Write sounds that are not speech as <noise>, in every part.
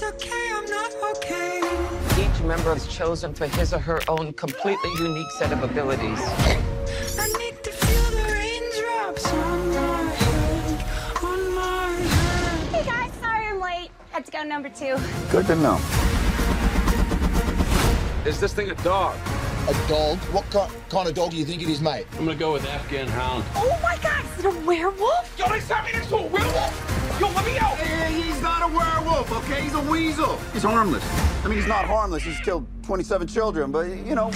it's okay, I'm not okay. Each member is chosen for his or her own completely unique set of abilities. I need to feel the raindrops on my head, on my head. Hey guys, sorry I'm late. Had to go number two. Good to know. Is this thing a dog? A dog? What kind, kind of dog do you think it is, mate? I'm gonna go with Afghan Hound. Oh my god, is it a werewolf? Yo, they sent me next to a werewolf! Yo, let me out! Hey, he's not a werewolf, okay? He's a weasel. He's harmless. I mean, he's not harmless. He's killed 27 children, but, you know.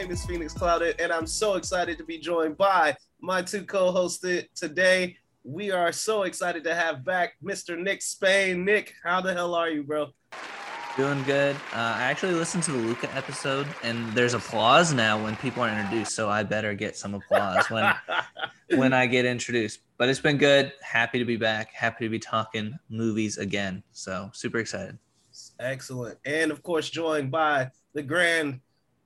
Name is Phoenix Clouded, and I'm so excited to be joined by my two co-hosts today. We are so excited to have back Mr. Nick Spain. Nick, how the hell are you, bro? Doing good. Uh, I actually listened to the Luca episode, and there's applause now when people are introduced. So I better get some applause when <laughs> when I get introduced. But it's been good. Happy to be back. Happy to be talking movies again. So super excited. Excellent. And of course, joined by the grand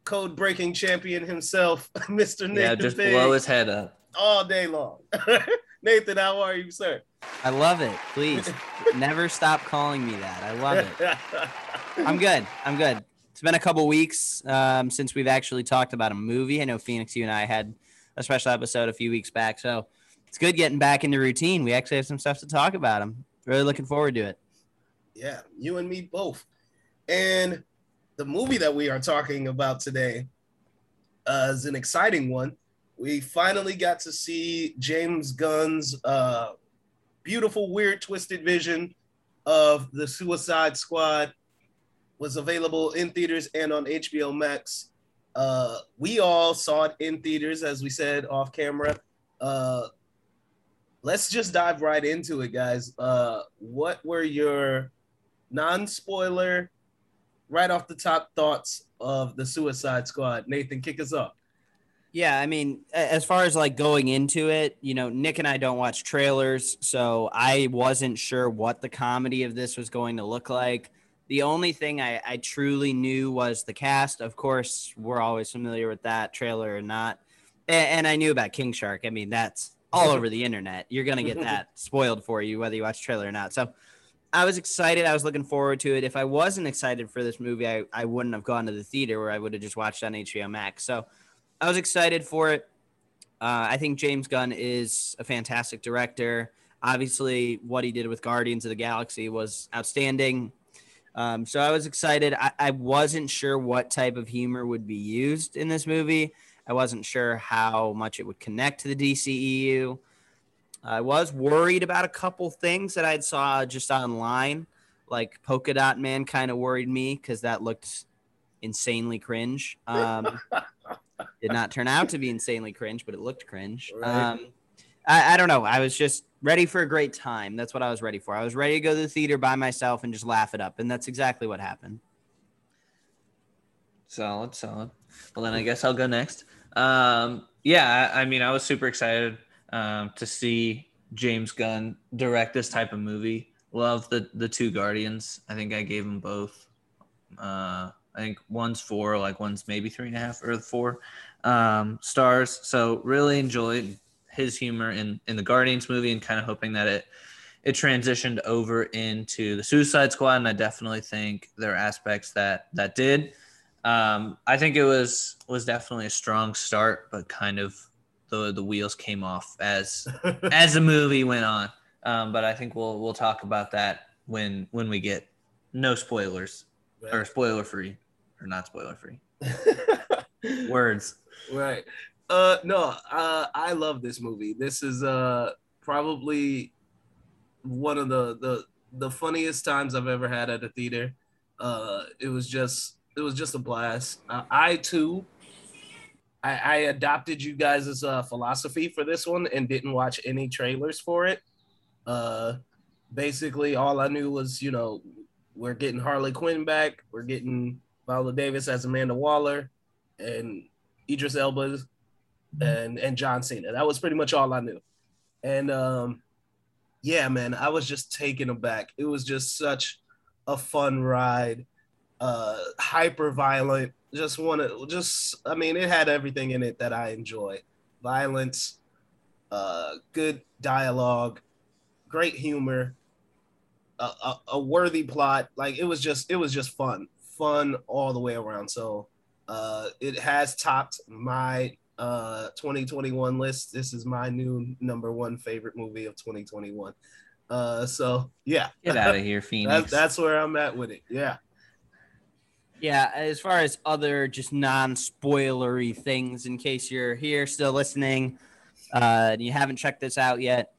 code breaking champion himself, <laughs> Mr. Nathan. yeah, just Big, blow his head up. all day long. <laughs> Nathan, how are you, sir? I love it. Please <laughs> never stop calling me that. I love it. I'm good. I'm good. It's been a couple weeks um, since we've actually talked about a movie. I know Phoenix, you and I had a special episode a few weeks back, so it's good getting back into routine. We actually have some stuff to talk about. I'm really looking forward to it. Yeah, you and me both. And the movie that we are talking about today uh, is an exciting one. We finally got to see James Gunn's uh, beautiful, weird, twisted vision of the Suicide Squad. Was available in theaters and on HBO Max. Uh, we all saw it in theaters, as we said off camera. Uh, let's just dive right into it, guys. Uh, what were your non-spoiler, right off the top thoughts of the Suicide Squad? Nathan, kick us off. Yeah, I mean, as far as like going into it, you know, Nick and I don't watch trailers, so I wasn't sure what the comedy of this was going to look like. The only thing I, I truly knew was the cast. Of course, we're always familiar with that, trailer or not. And, and I knew about King Shark. I mean, that's all <laughs> over the internet. You're going to get that <laughs> spoiled for you, whether you watch trailer or not. So I was excited. I was looking forward to it. If I wasn't excited for this movie, I, I wouldn't have gone to the theater where I would have just watched on HBO Max. So I was excited for it. Uh, I think James Gunn is a fantastic director. Obviously, what he did with Guardians of the Galaxy was outstanding. Um, so I was excited. I, I wasn't sure what type of humor would be used in this movie. I wasn't sure how much it would connect to the DCEU. I was worried about a couple things that I saw just online, like Polka Dot Man kind of worried me because that looked insanely cringe. Um, <laughs> did not turn out to be insanely cringe, but it looked cringe. Right. Um, I, I don't know. I was just ready for a great time. That's what I was ready for. I was ready to go to the theater by myself and just laugh it up, and that's exactly what happened. Solid, solid. Well, then I guess I'll go next. Um, yeah, I, I mean, I was super excited um, to see James Gunn direct this type of movie. Love the the two Guardians. I think I gave them both. Uh, I think one's four, like one's maybe three and a half or four um, stars. So really enjoyed his humor in in the Guardians movie, and kind of hoping that it it transitioned over into the Suicide Squad. And I definitely think there are aspects that that did. Um, I think it was was definitely a strong start, but kind of the the wheels came off as <laughs> as the movie went on. Um, but I think we'll we'll talk about that when when we get no spoilers or spoiler free or not spoiler free <laughs> words. Right. Uh no, uh I love this movie. This is uh probably one of the the the funniest times I've ever had at a theater. Uh it was just it was just a blast. Uh, I too I, I adopted you guys' uh, philosophy for this one and didn't watch any trailers for it. Uh basically all I knew was, you know, we're getting Harley Quinn back. We're getting Viola Davis as Amanda Waller, and Idris Elba, and and John Cena. That was pretty much all I knew. And um, yeah, man, I was just taken aback. It was just such a fun ride, uh, hyper violent. Just want to, just I mean, it had everything in it that I enjoy: violence, uh, good dialogue, great humor, a, a, a worthy plot. Like it was just, it was just fun, fun all the way around. So uh, it has topped my uh 2021 list. This is my new number one favorite movie of 2021. Uh, so yeah, Get out of here, <laughs> Phoenix. that's where I'm at with it. Yeah. Yeah, as far as other just non-spoilery things, in case you're here still listening, uh, and you haven't checked this out yet,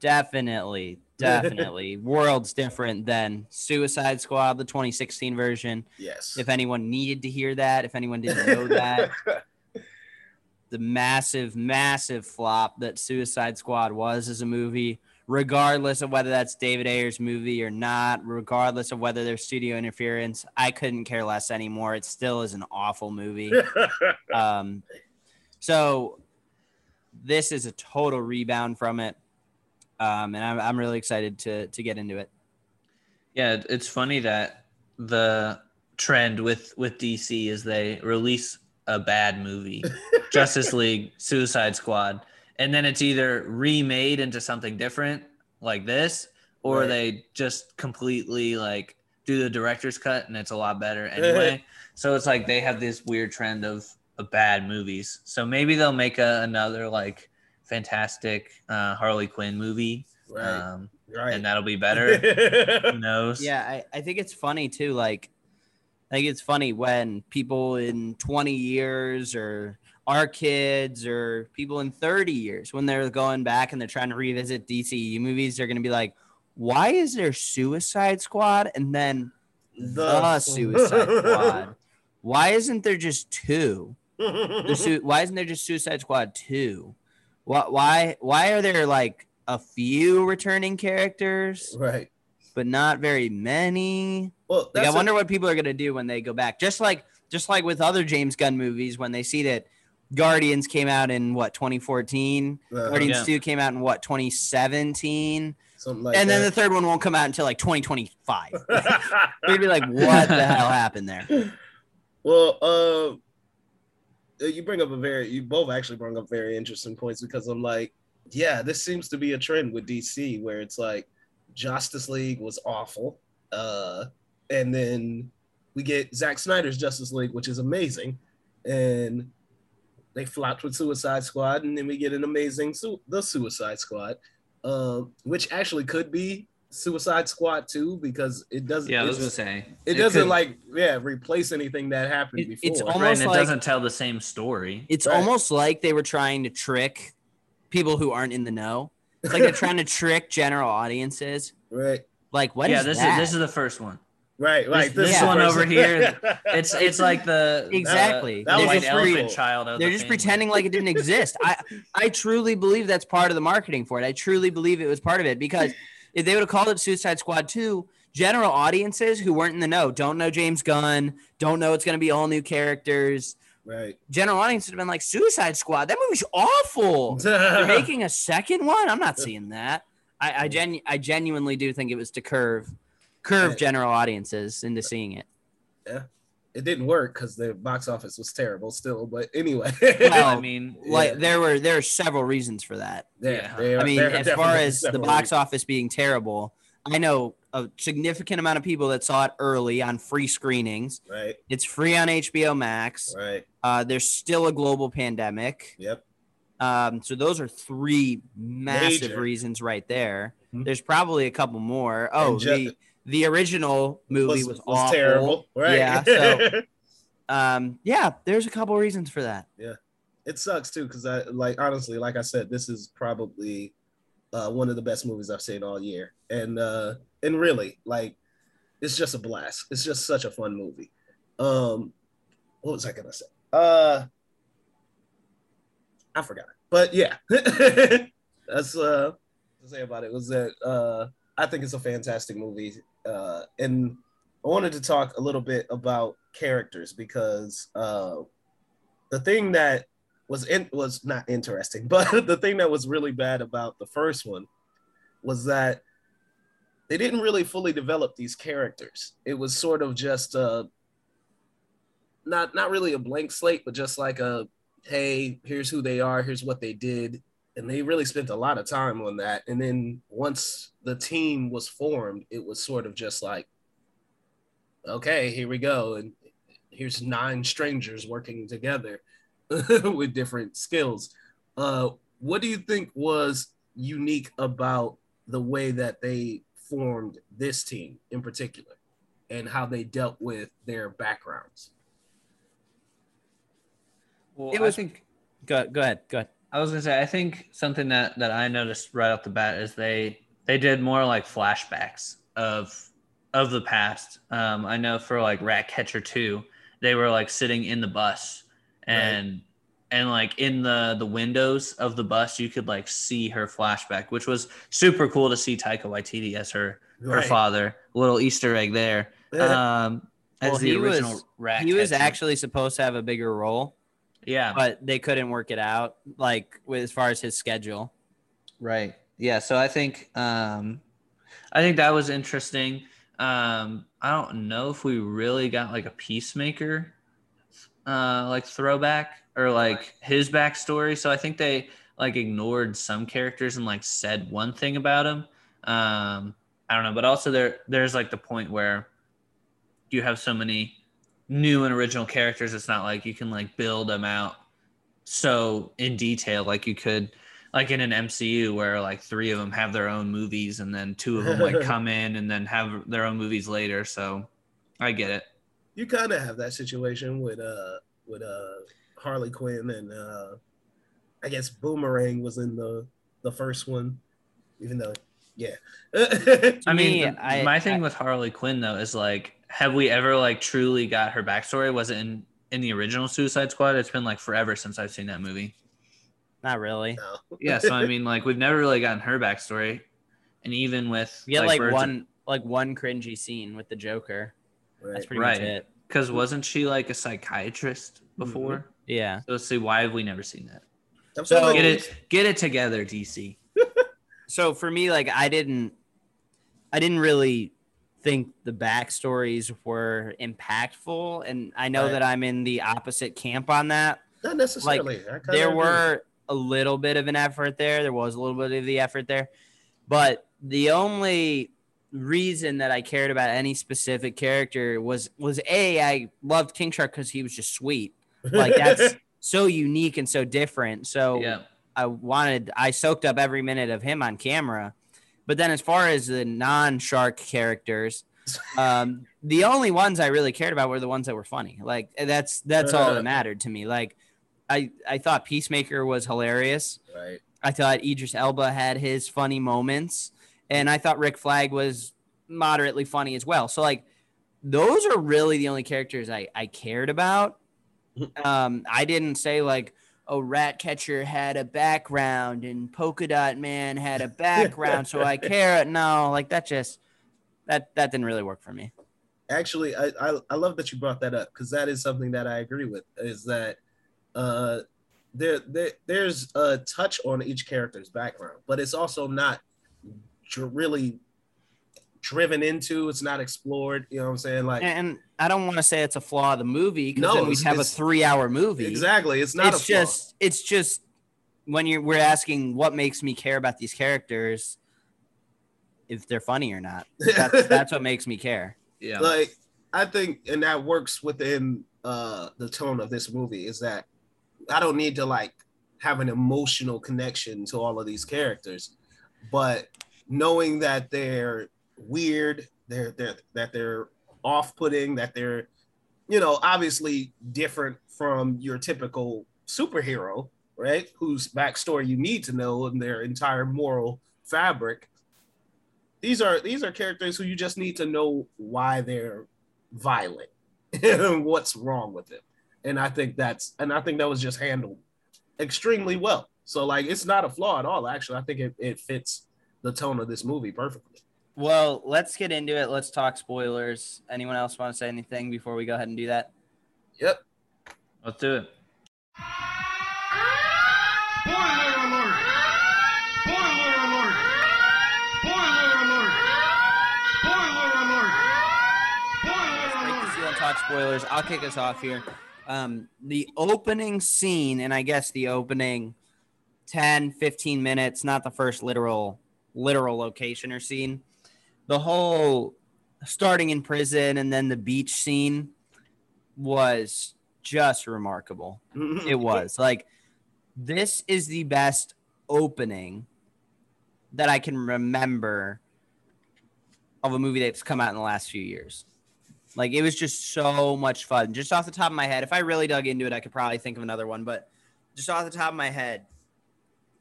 definitely, <laughs> definitely, worlds different than Suicide Squad, the 2016 version. Yes. If anyone needed to hear that, if anyone didn't know that, <laughs> the massive, massive flop that Suicide Squad was as a movie, regardless of whether that's David Ayer's movie or not, regardless of whether there's studio interference, I couldn't care less anymore. It still is an awful movie. <laughs> Um, so this is a total rebound from it. Um, and I'm, I'm really excited to, to get into it. Yeah, it's funny that the trend with with DC is they release a bad movie, <laughs> Justice League, Suicide Squad, and then it's either remade into something different like this, or Right. they just completely like do the director's cut and it's a lot better <laughs> anyway. so it's like they have this weird trend of, of bad movies. So maybe they'll make a, another like fantastic uh, Harley Quinn movie, right. um, right. and that'll be <laughs> better. Who knows? Yeah, I, I think it's funny too. Like, I think it's funny when people in 20 years or our kids or people in 30 years, when they're going back and they're trying to revisit DCU movies, they're going to be like, why is there Suicide Squad and then the, <laughs> Suicide Squad? Why isn't there just two? The su- <laughs> why isn't there just Suicide Squad 2? Why, why, why are there like a few returning characters? right. but not very many. Well, Like, I a- wonder what people are gonna do when they go back. Just like just like with other James Gunn movies, when they see that Guardians came out in what 2014, uh, Guardians Yeah. 2 came out in what 2017, something like and then the third one won't come out until like 2025. They'd <laughs> be like, what the hell happened there? well, uh, you bring up a very, you both actually bring up very interesting points because I'm like, yeah, this seems to be a trend with DC where it's like Justice League was awful, uh, and then we get Zack Snyder's Justice League, which is amazing, and they flopped with Suicide Squad, and then we get an amazing su- the Suicide Squad, um, which actually could be Suicide Squad too because it doesn't. Yeah, I was gonna say it doesn't could- like yeah replace anything that happened It- before. it's right, almost and it like- doesn't tell the same story. It's Right. almost like they were trying to trick people who aren't in the know. It's like they're <laughs> trying to trick general audiences. right, Like, what is yeah, this that? is this is the first one. Right, right. this is one over here, <laughs> It's it's like the Exactly. the, That the was white a elephant child. Of They're the just family. pretending like it didn't exist. I I truly believe that's part of the marketing for it. I truly believe it was part of it because if they would have called it Suicide Squad 2, general audiences who weren't in the know, don't know James Gunn, don't know it's going to be all new characters. right. General audience would have been like Suicide Squad. That movie's awful. <laughs> They're making a second one. I'm not seeing that. I I, genu- I genuinely do think it was to curve curve Yeah. general audiences into seeing it. Yeah. It didn't work because the box office was terrible still. But anyway, Well, I <laughs> mean, Like Yeah. there were there are several reasons for that. yeah, yeah. I mean, as far as the box reasons. office being terrible, I know a significant amount of people that saw it early on free screenings. right, It's free on HBO Max. right, Uh, there's still a global pandemic. yep, Um, so those are three massive Major. reasons right there. Mhm. There's probably a couple more. Oh, And ju- the the original movie was, awful. terrible, right? Yeah. So, <laughs> um, yeah, there's a couple reasons for that. Yeah. It sucks too because I like honestly, like I said, this is probably uh, one of the best movies I've seen all year, and uh, and really like it's just a blast. It's just such a fun movie. Um, what was I gonna say? Uh, I forgot, but yeah, <laughs> that's uh, to say about it was that uh, I think it's a fantastic movie. Uh, and I wanted to talk a little bit about characters because uh, the thing that was in, was not interesting, <laughs> but the thing that was really bad about the first one was that they didn't really fully develop these characters. It was sort of just uh, not not really a blank slate, but just like a hey, here's who they are, here's what they did, and they really spent a lot of time on that. And then once the team was formed, it was sort of just like, okay, here we go, and here's nine strangers working together <laughs> with different skills. Uh, what do you think was unique about the way that they formed this team in particular, and how they dealt with their backgrounds? Well, It was- I think Go go ahead. Go ahead. I was gonna say I think something that that I noticed right off the bat is they they did more like flashbacks of of the past. Um, I know for like Ratcatcher two, they were like sitting in the bus and and like in the the windows of the bus you could like see her flashback, which was super cool to see Taika Waititi as her her Right. father. Little Easter egg there. Um, as Well, the he original was- Ratcatcher. He was actually supposed to have a bigger role, yeah. but they couldn't work it out, like with as far as his schedule. Right. Yeah. So I think um I think that was interesting. Um I don't know if we really got like a peacemaker uh like throwback or like his backstory. So I think they like ignored some characters and like said one thing about him. Um I don't know, but also there there's like the point where you have so many new and original characters it's not like you can like build them out so in detail like you could like in an MCU where like three of them have their own movies and then two of them like <laughs> come in and then have their own movies later. So I get it. you kind of have that situation with uh with uh Harley Quinn and uh I guess Boomerang was in the the first one, even though yeah. <laughs> I mean, me, the- I- my thing I- with Harley Quinn though is like, have we ever like truly got her backstory? Was it in in the original Suicide Squad? It's been like forever since I've seen that movie. Not really. no. <laughs> Yeah, so I mean, like we've never really gotten her backstory, and even with yeah, get like, Birds of- one like one cringy scene with the Joker. That's right. pretty Right. much it. because wasn't she like a psychiatrist mm-hmm. before? Yeah. So let's see, why have we never seen that? I'm So- saying, Get it, get it together, DC. <laughs> So for me, like I didn't, I didn't really think the backstories were impactful, and I know Right. that I'm in the opposite camp on that. Not necessarily. Kinda there agree. were a little bit of an effort there. There was a little bit of the effort there, but the only reason that I cared about any specific character was was a I loved King Shark because he was just sweet. Like that's <laughs> so unique and so different. So Yeah. I wanted I soaked up every minute of him on camera. But then as far as the non-shark characters, um, the only ones I really cared about were the ones that were funny. Like that's that's all that mattered to me. Like I I thought Peacemaker was hilarious. right. I thought Idris Elba had his funny moments, and I thought Rick Flag was moderately funny as well. So like those are really the only characters I I cared about. <laughs> Um, I didn't say like, oh, Ratcatcher had a background and Polka Dot Man had a background, so I <laughs> care. No, like that just that that didn't really work for me. Actually, I, I I love that you brought that up because that is something that I agree with. Is that uh there, there there's a touch on each character's background, but it's also not really driven into. It's not explored. You know what I'm saying? Like And I don't want to say it's a flaw of the movie because No, then we'd have a three-hour movie. exactly, it's not. it's a flaw. just it's just when you're we're asking what makes me care about these characters if they're funny or not that's, <laughs> that's what makes me care Yeah. like I think, and that works within uh the tone of this movie. Is that I don't need to like have an emotional connection to all of these characters, but knowing that they're weird, they're they're that they're off-putting, that they're you know obviously different from your typical superhero, right? Whose backstory you need to know and their entire moral fabric. These are these are characters who you just need to know why they're violent <laughs> and what's wrong with it. And I think that's and I think that was just handled extremely well. So like it's not a flaw at all. Actually, I think it, it fits the tone of this movie perfectly. Well, let's get into it. Let's talk spoilers. Anyone else want to say anything before we go ahead and do that? Yep. Let's do it. Spoiler alert! Spoiler alert! Spoiler alert! Spoiler alert! Spoiler Break the alert! seal and talk spoilers. I'll kick us off here. Um, the opening scene, and I guess the opening 10, 15 minutes, not the first literal literal location or scene. The whole starting in prison and then the beach scene was just remarkable. <laughs> It was like this is the best opening that I can remember of a movie that's come out in the last few years. Like it was just so much fun. Just off the top of my head, if I really dug into it, I could probably think of another one. But just off the top of my head,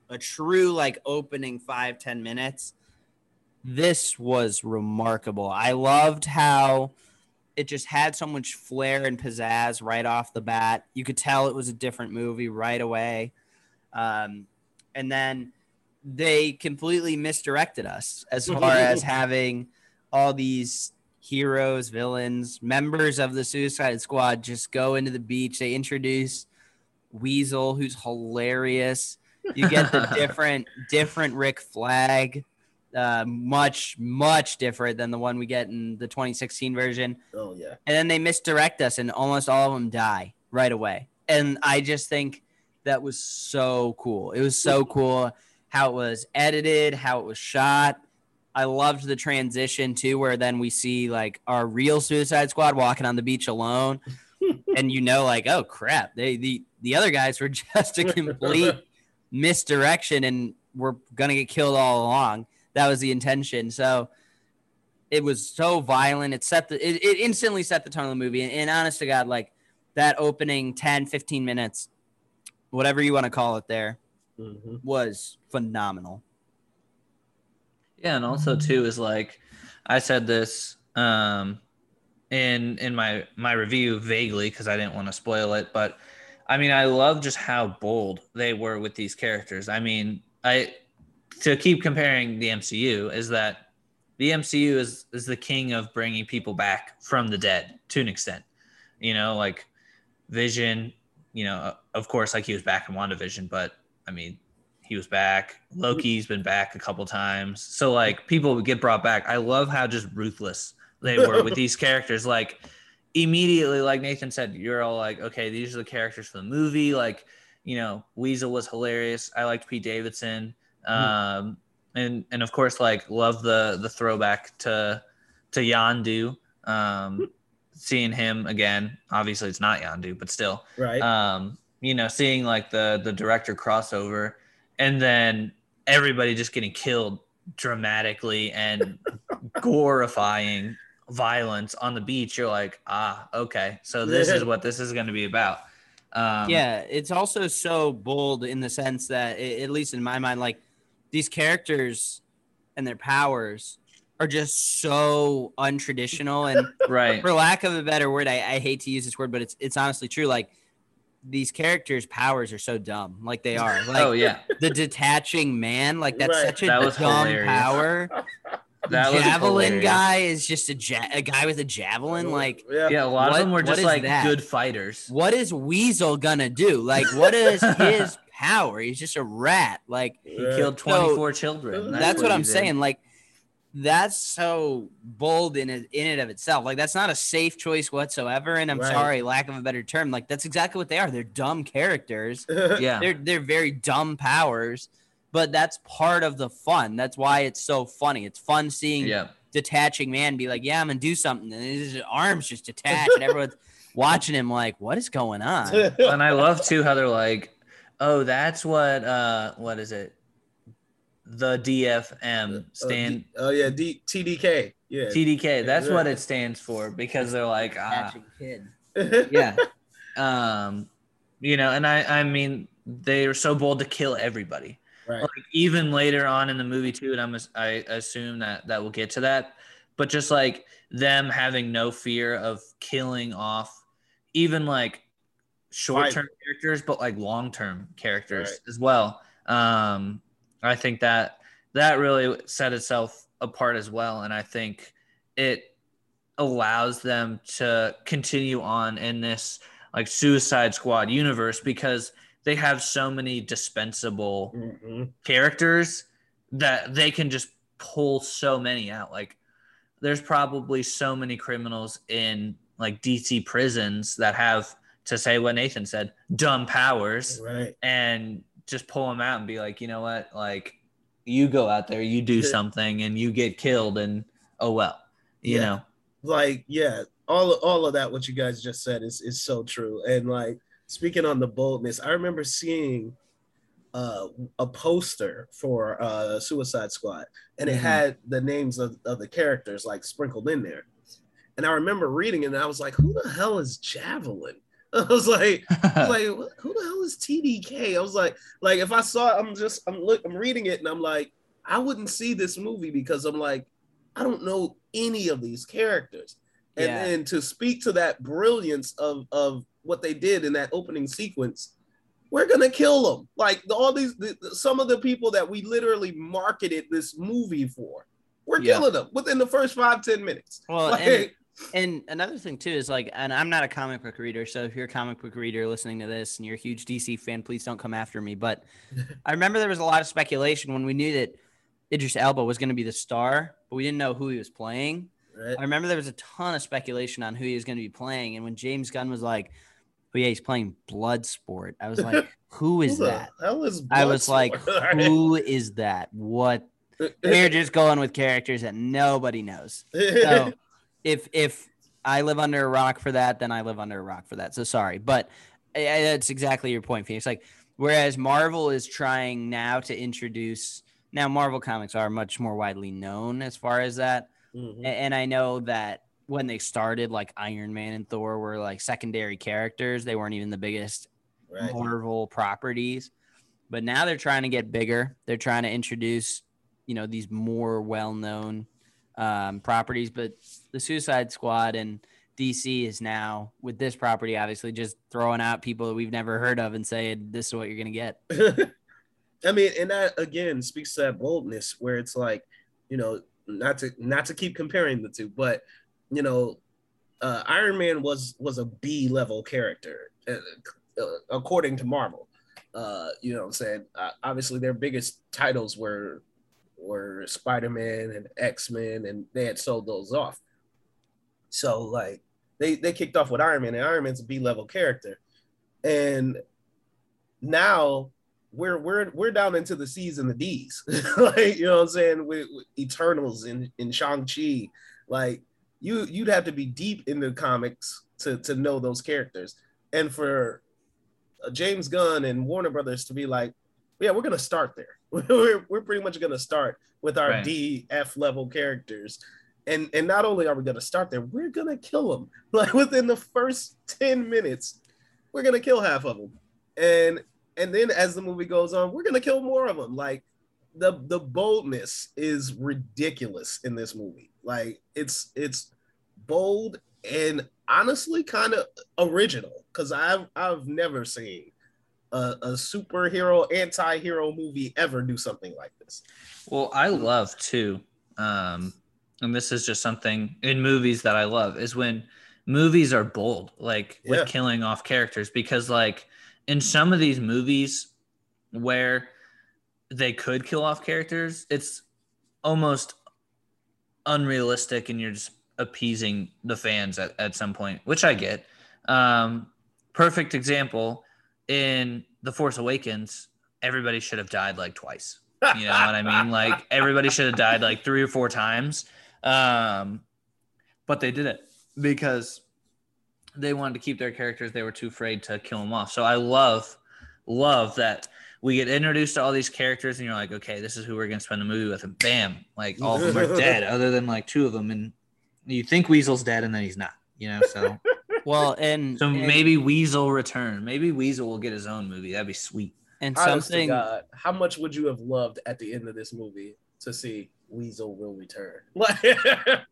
a true like opening five ten minutes. This was remarkable. I loved how it just had so much flair and pizzazz right off the bat. You could tell it was a different movie right away. Um, and then they completely misdirected us as <laughs> far as having all these heroes, villains, members of the Suicide Squad just go into the beach. They introduce Weasel, who's hilarious. You get the <laughs> different, different Rick Flag, uh, much, much different than the one we get in the 2016 version. Oh yeah. And then they misdirect us, and almost all of them die right away. And I just think that was so cool. It was so cool how it was edited, how it was shot. I loved the transition too, where then we see like our real Suicide Squad walking on the beach alone, <laughs> and you know, like, oh crap, they the the other guys were <laughs> just a complete <laughs> misdirection, and we're gonna get killed all along. That was the intention. So it was so violent. It set the it, it instantly set the tone of the movie. And, and honest to God, like that opening 10, 15 minutes, whatever you want to call it there, Mhm. was phenomenal. Yeah, and also too is like I said this um in in my my review vaguely because I didn't want to spoil it, but I mean I love just how bold they were with these characters. I mean, I to keep comparing the MCU is that the MCU is is the king of bringing people back from the dead to an extent. You know, like Vision, you know, of course like he was back in WandaVision, but I mean, he was back. Loki's been back a couple times. So like people would get brought back. I love how just ruthless they were with these <laughs> characters. Like immediately, like Nathan said, you're all like, okay, these are the characters for the movie. Like, you know, Weasel was hilarious. I liked Pete Davidson. Um, and and of course, like love the the throwback to to Yondu. Um, seeing him again. Obviously, it's not Yondu, but still Right. um you know seeing like the the director crossover and then everybody just getting killed dramatically and <laughs> glorifying violence on the beach you're like ah okay so this is <laughs> what this is going to be about um yeah, it's also so bold in the sense that, a- at least in my mind, like these characters and their powers are just so untraditional and <laughs> right for lack of a better word, I, I hate to use this word, but it's it's honestly true. Like these characters' powers are so dumb. Like they are. Like oh yeah the detaching man, like that's Right. such a That was dumb hilarious. power. <laughs> that was javelin hilarious. guy is just a ja- a guy with a javelin. Oh, like yeah. yeah a lot What- of them were just like that? good fighters what is Weasel gonna do? Like what is <laughs> his power? He's just a rat. Like he killed 24 children that's, what, he I'm did. saying. Like that's so bold in it in and of itself. Like that's not a safe choice whatsoever. And I'm Right. sorry, lack of a better term. Like that's exactly what they are. They're dumb characters. <laughs> yeah They're they're very dumb powers, but that's part of the fun. That's why it's so funny. It's fun seeing yeah detaching man be like, "Yeah, I'm gonna do something," and his arms just detach, and everyone's <laughs> watching him like, "What is going on?" and I love too how they're like, oh, that's what uh what is it? The DFM stand Oh yeah, D- TDK. Yeah. TDK. That's Yeah. what it stands for because they're like, ah, Detaching kid. <laughs> yeah. Um, you know, and I I mean they are so bold to kill everybody. right. Like even later on in the movie too, and I'm as- I assume that that will get to that, but just like them having no fear of killing off even like short term characters, but like long term characters Right. as well. Um, I think that that really set itself apart as well, and I think it allows them to continue on in this like Suicide Squad universe because they have so many dispensable Mhm. characters that they can just pull so many out. Like there's probably so many criminals in like DC prisons that have to say what Nathan said, dumb powers Right. and just pull them out and be like, you know what? Like you go out there, you do something and you get killed and oh well. You Yeah. know. like yeah all all of that what you guys just said is is so true and like speaking on the boldness i remember seeing uh a poster for uh suicide squad and it Mhm. had the names of, of the characters like sprinkled in there and i remember reading it and i was like who the hell is javelin <laughs> i was like I was <laughs> like who the hell is tdk i was like like if i saw i'm just i'm look i'm reading it and i'm like i wouldn't see this movie because i'm like i don't know any of these characters. And Yeah. then to speak to that brilliance of of what they did in that opening sequence we're gonna kill them like all these the, the- some of the people that we literally marketed this movie for we're Yeah. killing them within the first five ten minutes. Well, Like, and, another thing too is like, and I'm not a comic book reader, so if you're a comic book reader listening to this and you're a huge DC fan, please don't come after me. But <laughs> I remember there was a lot of speculation when we knew that Idris Elba was going to be the star, but we didn't know who he was playing. right? I remember there was a ton of speculation on who he was going to be playing, and when James Gunn was like, "Oh yeah, he's playing Bloodsport," I was like, <laughs> "Who is that?" hell is I was like, <laughs> "Who is that? What?" We're just going with characters that nobody knows. So if if I live under a rock for that, then I live under a rock for that. So sorry, but I- I- that's exactly your point, Phoenix. Like whereas Marvel is trying now to introduce now Marvel comics are much more widely known as far as that, Mhm. And I know that when they started, like Iron Man and Thor were like secondary characters. They weren't even the biggest Right. Marvel properties. But now they're trying to get bigger. They're trying to introduce, you know, these more well-known um, properties. But the Suicide Squad and DC is now with this property, obviously, just throwing out people that we've never heard of and saying this is what you're gonna get. <laughs> I mean, and that again speaks to that boldness where it's like, you know, not to not to keep comparing the two, but you know, uh, Iron Man was was a B level character uh, uh, according to Marvel. Uh, you know, what I'm saying uh, obviously their biggest titles were were Spider Man and X Men, and they had sold those off. So like they they kicked off with Iron Man, and Iron Man's a B level character, and now we're we're we're down into the C's and the D's. <laughs> like, you know what I'm saying? With, with Eternals in, in Shang-Chi. Like you you'd have to be deep in the comics to to know those characters. And for James Gunn and Warner Brothers to be like, yeah, we're gonna start there. <laughs> we're, we're pretty much gonna start with our Right. D F level characters. And and not only are we gonna start there, we're gonna kill them. <laughs> Like within the first 10 minutes, we're gonna kill half of them. And and then as the movie goes on, we're gonna kill more of them. Like the the boldness is ridiculous in this movie. Like it's it's bold and honestly kind of original because I've I've never seen a, a superhero anti-hero movie ever do something like this. Well, I love too, um, and this is just something in movies that I love is when movies are bold, like Yeah. with killing off characters, because like in some of these movies where they could kill off characters, it's almost unrealistic, and you're just appeasing the fans at, at some point, which I get. Um, perfect example in The Force Awakens, everybody should have died like twice. You know what I mean? <laughs> Like everybody should have died like three or four times. Um, but they did it because they wanted to keep their characters. They were too afraid to kill them off. So I love, love that we get introduced to all these characters and you're like, okay, this is who we're going to spend the movie with. And bam, like all of them are <laughs> dead other than like two of them. And you think Weasel's dead and then he's not, you know? So, <laughs> Well, and so and, maybe Weasel return. Maybe Weasel will get his own movie. That'd be sweet. and Honest to something God, how much would you have loved at the end of this movie to see Weasel will return? <laughs> Like, That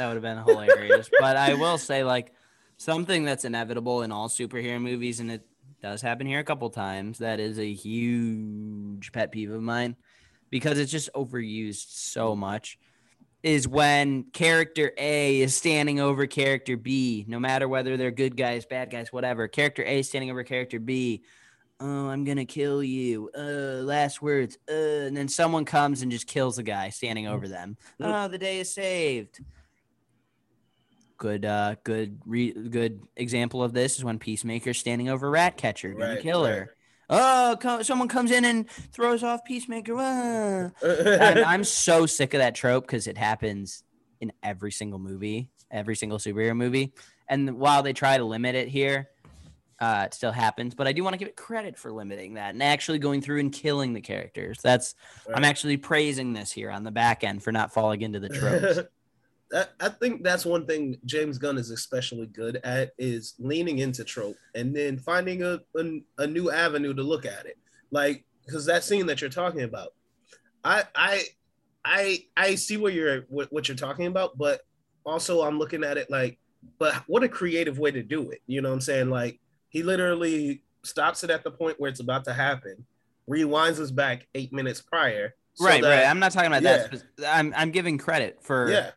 would have been hilarious. but I will say, like, something that's inevitable in all superhero movies, and it does happen here a couple times, that is a huge pet peeve of mine because it's just overused so much. Is when character A is standing over character B, no matter whether they're good guys, bad guys, whatever. Character A standing over character B. Oh, I'm gonna kill you. Uh, last words. Uh, and then someone comes and just kills the guy standing over them. Oh, the day is saved. Good, uh, good, re- good example of this is when Peacemaker standing over Ratcatcher, gonna Right, kill her. Oh, co- someone comes in and throws off Peacemaker. ah. I'm, I'm <laughs> so sick of that trope because it happens in every single movie, every single superhero movie. And while they try to limit it here, uh, it still happens. But I do want to give it credit for limiting that and actually going through and killing the characters. That's I'm actually praising this here on the back end for not falling into the tropes. <laughs> I, I think that's one thing James Gunn is especially good at is leaning into trope and then finding a, a, a new avenue to look at it. Like, because that scene that you're talking about, I I I I see what you're what, what you're talking about, but also I'm looking at it like, but what a creative way to do it. You know what I'm saying? Like he literally stops it at the point where it's about to happen, rewinds us back eight minutes prior. so right, that- right. I'm not talking about Yeah. that. I'm I'm giving credit for yeah.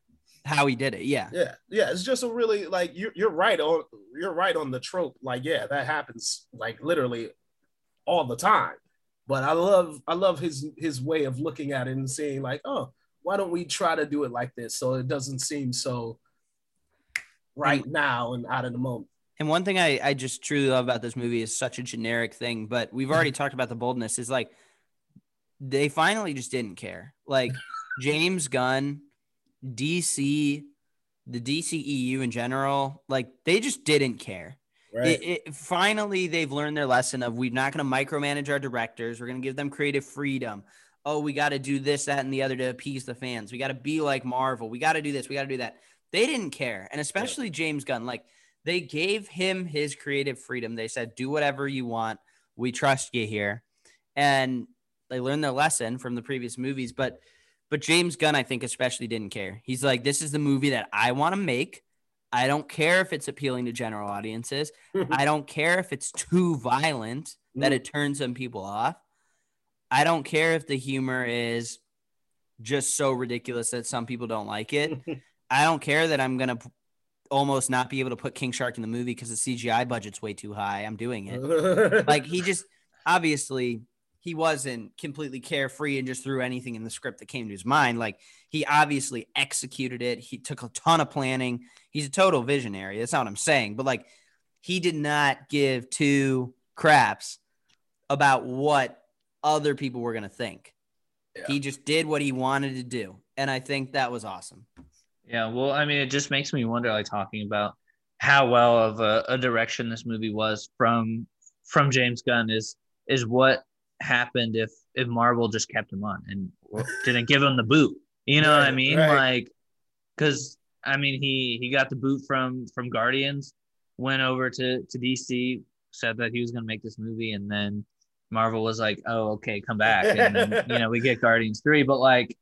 How he did it. Yeah. Yeah, yeah, it's just a really like you're you're right on you're right on the trope. Like, yeah, that happens like literally all the time. But I love I love his his way of looking at it and saying like, oh, why don't we try to do it like this so it doesn't seem so right now and out of the moment. And one thing I, I just truly love about this movie is such a generic thing, but we've already talked about the boldness is like they finally just didn't care. Like <laughs> James Gunn, DC, the DCEU in general, like they just didn't care. Right. It, it, finally, they've learned their lesson of we're not going to micromanage our directors. We're going to give them creative freedom. Oh, we got to do this, that, and the other to appease the fans. We got to be like Marvel. We got to do this. We got to do that. They didn't care, and especially James Gunn. Like they gave him his creative freedom. They said, "Do whatever you want. We trust you here," and they learned their lesson from the previous movies. But but James Gunn, I think, especially didn't care. He's like, "This is the movie that I want to make." I don't care if it's appealing to general audiences. <laughs> I don't care if it's too violent that it turns some people off. I don't care if the humor is just so ridiculous that some people don't like it. <laughs> I don't care that I'm going to almost not be able to put King Shark in the movie because the CGI budget's way too high. I'm doing it. <laughs> like he just obviously he wasn't completely carefree and just threw anything in the script that came to his mind. Like he obviously executed it. He took a ton of planning. He's a total visionary. That's not what I'm saying. But like he did not give two craps about what other people were going to think. He just did what he wanted to do. And I think that was awesome. Yeah, well, I mean, it just makes me wonder, like talking about how well of a, a direction this movie was from from James Gunn is is what happened if if Marvel just kept him on and didn't give him the boot. You know what I mean? right. Like, because I mean, he he got the boot from from Guardians, went over to to DC, said that he was going to make this movie, and then Marvel was like, "Oh, okay, come back," and then <laughs> you know we get Guardians three. But like,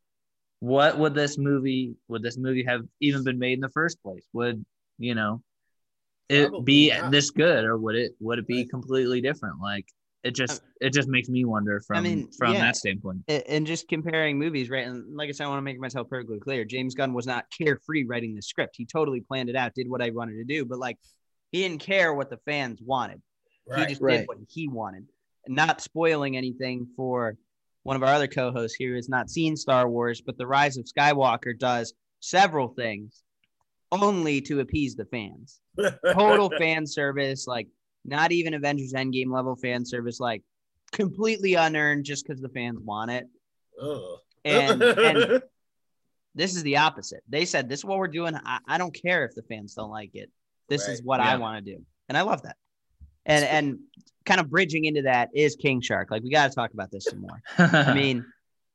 what would this movie would this movie have even been made in the first place? Would you know it Probably be not. this good, or would it would it be completely different? Like, it just um, it just makes me wonder from mean, from yeah. that standpoint. And just comparing movies, right? And like I said, I want to make myself perfectly clear. James Gunn was not carefree writing the script. He totally planned it out, did what I wanted to do, but like he didn't care what the fans wanted. He just Right. did what he wanted. Not spoiling anything for one of our other co-hosts here who has not seen Star Wars, but The Rise of Skywalker does several things only to appease the fans. <laughs> Total fan service, like not even Avengers Endgame level fan service, like completely unearned just because the fans want it. Ugh. And, and <laughs> this is the opposite. They said, This is what we're doing. I, I don't care if the fans don't like it. This is Right. what I want to do. And I love that. And and kind of bridging into that is King Shark. Like we got to talk about this some more. I <laughs> mean,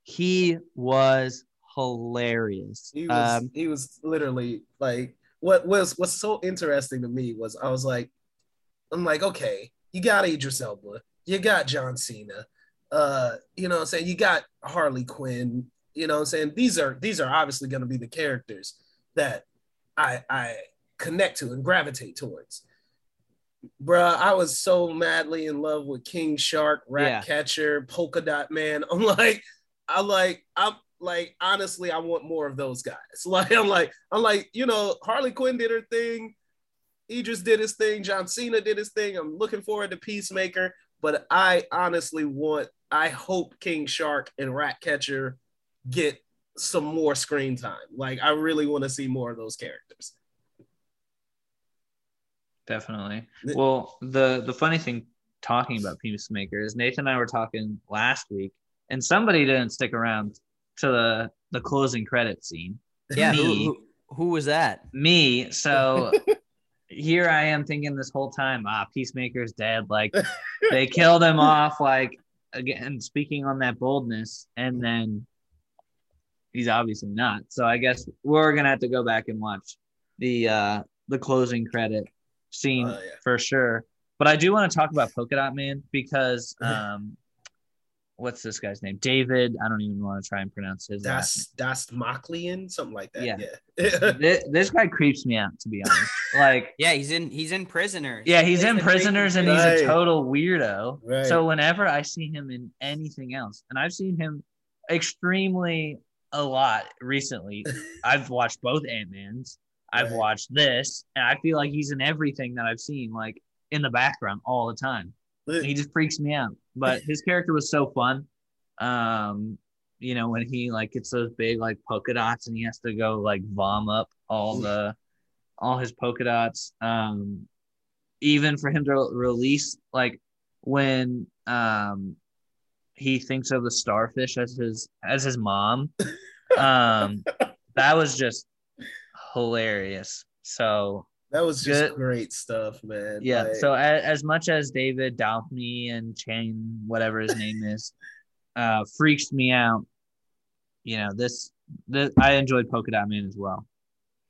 he was hilarious. He was Um, he was literally like what was what's so interesting to me was I was like I'm like okay you got Idris Elba you got John Cena uh you know what I'm saying? You got Harley Quinn you know what I'm saying? These are these are obviously going to be the characters that I I connect to and gravitate towards. Bruh I was so madly in love with King Shark Yeah. Ratcatcher Polka Dot Man. <laughs> I'm like I like I'm like honestly, I want more of those guys. <laughs> Like I'm like I'm like you know Harley Quinn did her thing, Idris did his thing, John Cena did his thing. I'm looking forward to Peacemaker, but I honestly want I hope King Shark and Ratcatcher get some more screen time. Like I really want to see more of those characters. Definitely. Well, the the funny thing talking about Peacemaker is Nathan and I were talking last week, and somebody didn't stick around to the the closing credit scene. Yeah, who, who, who was that? Me. So <laughs> here I am thinking this whole time, ah, Peacemaker's dead. Like <laughs> they killed him off. Like again, speaking on that boldness, and then he's obviously not. So I guess we're gonna have to go back and watch the uh the closing credit scene Oh, yeah. for sure. But I do want to talk about Polka Dot Man because um what's this guy's name? David. I don't even want to try and pronounce his last Das Das Machlian, something like that. Yeah. Yeah. <laughs> This, this guy creeps me out, to be honest. <laughs> Like Yeah, he's in he's in prisoners. Yeah, he's Plays in prisoners and Nathan he's Right. a total weirdo. Right. So whenever I see him in anything else, and I've seen him extremely a lot recently. <laughs> I've watched both Ant-Mans. I've Right. watched this, and I feel like he's in everything that I've seen, like in the background all the time. He just freaks me out. But his character was so fun. Um, you know, when he like gets those big like polka dots and he has to go like vom up all the all his polka dots. Um, even for him to release like when um he thinks of the starfish as his as his mom. Um, that was just hilarious. So That was just Good. great stuff, man. yeah. Like, So as, as much as David Downey and Chang, whatever his name is, uh, freaks me out. You know this. This I enjoyed Polka Dot Man as well.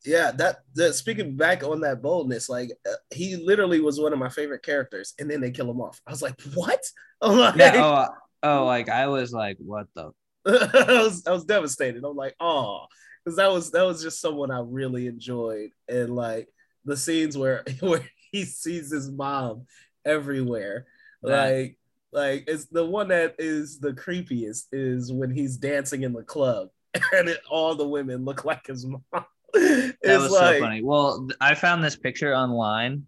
yeah, that, that speaking back on that boldness, like uh, he literally was one of my favorite characters, and then they kill him off. I was like, what? <laughs> I'm like, Yeah. Oh. Oh. Like I was like, what the? <laughs> I was I was devastated. I'm like, oh, because that was that was just someone I really enjoyed, and like the scenes where <laughs> where he sees his mom everywhere, Yeah. like like it's the one that is the creepiest is when he's dancing in the club <laughs> and it, all the women look like his mom. <laughs> That was like so funny. Well, I found this picture online,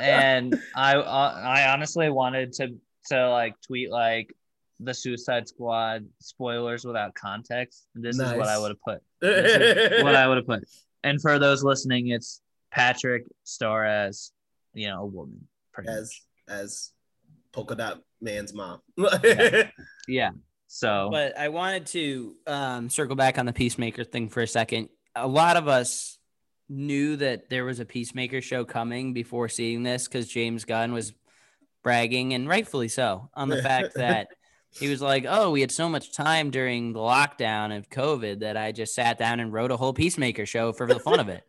and I uh, I honestly wanted to to like tweet like the Suicide Squad spoilers without context. This is what I would have put. What I would have put. And for those listening, it's Patrick star as you know a woman. Pretty as much. as polka dot man's mom. <laughs> Yeah. So But I wanted to um, circle back on the Peacemaker thing for a second. A lot of us knew that there was a Peacemaker show coming before seeing this because James Gunn was bragging, and rightfully so, on the fact <laughs> that he was like, "Oh, we had so much time during the lockdown of COVID that I just sat down and wrote a whole Peacemaker show for the fun of it."